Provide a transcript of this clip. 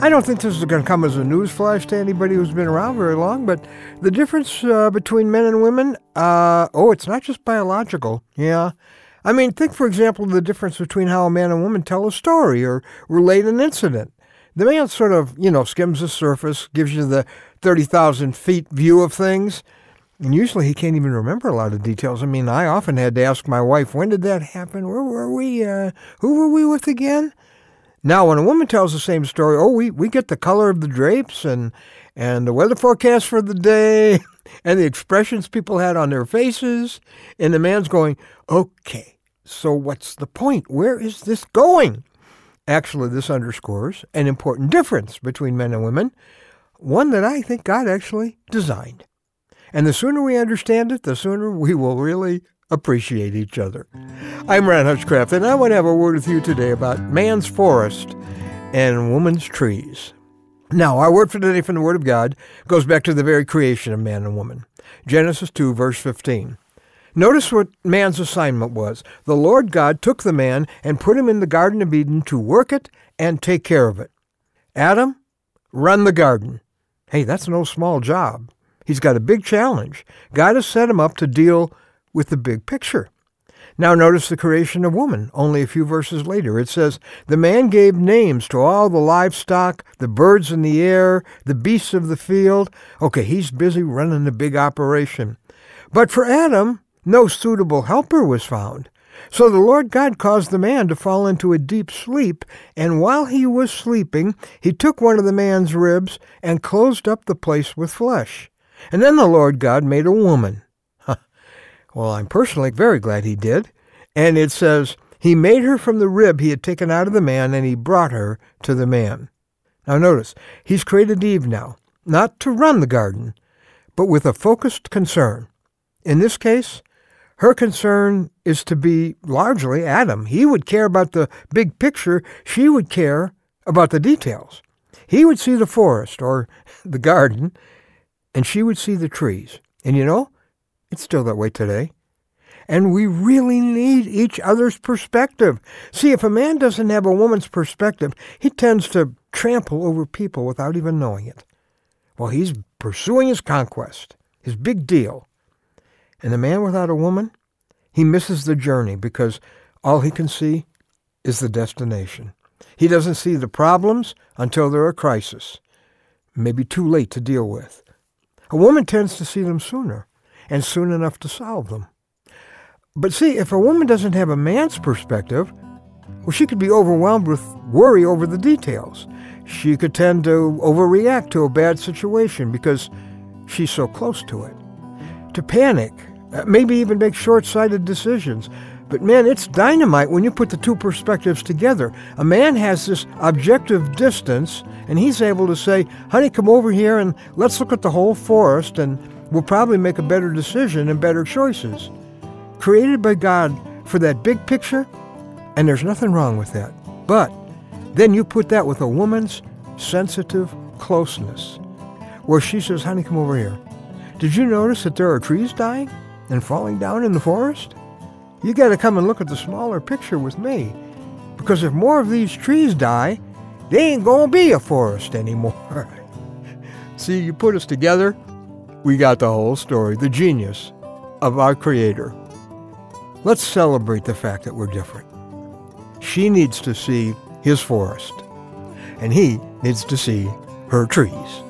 I don't think this is going to come as a newsflash to anybody who's been around very long, but the difference uh, between men and women, uh, oh, it's not just biological. Yeah. I mean, think, for example, the difference between how a man and woman tell a story or relate an incident. The man sort of, you know, skims the surface, gives you the 30,000 feet view of things, and usually he can't even remember a lot of details. I mean, I often had to ask my wife, when did that happen? Where were we? Uh, who were we with again? Now, when a woman tells the same story, oh, we, we get the color of the drapes and, and the weather forecast for the day and the expressions people had on their faces. And the man's going, okay, so what's the point? Where is this going? Actually, this underscores an important difference between men and women, one that I think God actually designed. And the sooner we understand it, the sooner we will really appreciate each other. I'm Ron Hutchcraft, and I want to have a word with you today about man's forest and woman's trees. Now, our word for today from the Word of God goes back to the very creation of man and woman. Genesis 2, verse 15. Notice what man's assignment was. The Lord God took the man and put him in the Garden of Eden to work it and take care of it. Adam, run the garden. Hey, that's no small job. He's got a big challenge. God has set him up to deal with the big picture. Now notice the creation of woman, only a few verses later. It says, The man gave names to all the livestock, the birds in the air, the beasts of the field. Okay, he's busy running the big operation. But for Adam, no suitable helper was found. So the Lord God caused the man to fall into a deep sleep, and while he was sleeping, he took one of the man's ribs and closed up the place with flesh. And then the Lord God made a woman well, I'm personally very glad he did. And it says, He made her from the rib he had taken out of the man, and he brought her to the man. Now notice, he's created Eve now, not to run the garden, but with a focused concern. In this case, her concern is to be largely Adam. He would care about the big picture, she would care about the details. He would see the forest or the garden, and she would see the trees. And you know, it's still that way today. And we really need each other's perspective. See, if a man doesn't have a woman's perspective, he tends to trample over people without even knowing it. Well, he's pursuing his conquest, his big deal. And the man without a woman, he misses the journey because all he can see is the destination. He doesn't see the problems until they're a crisis, maybe too late to deal with. A woman tends to see them sooner and soon enough to solve them. But see, if a woman doesn't have a man's perspective, well, she could be overwhelmed with worry over the details. She could tend to overreact to a bad situation because she's so close to it. To panic, uh, maybe even make short sighted decisions. But man, it's dynamite when you put the two perspectives together. A man has this objective distance, and he's able to say, honey, come over here and let's look at the whole forest and will probably make a better decision and better choices. Created by God for that big picture, and there's nothing wrong with that. But then you put that with a woman's sensitive closeness, where she says, honey, come over here. Did you notice that there are trees dying and falling down in the forest? You got to come and look at the smaller picture with me. Because if more of these trees die, they ain't going to be a forest anymore. See, you put us together, we got the whole story, the genius of our Creator. Let's celebrate the fact that we're different. She needs to see his forest, and he needs to see her trees.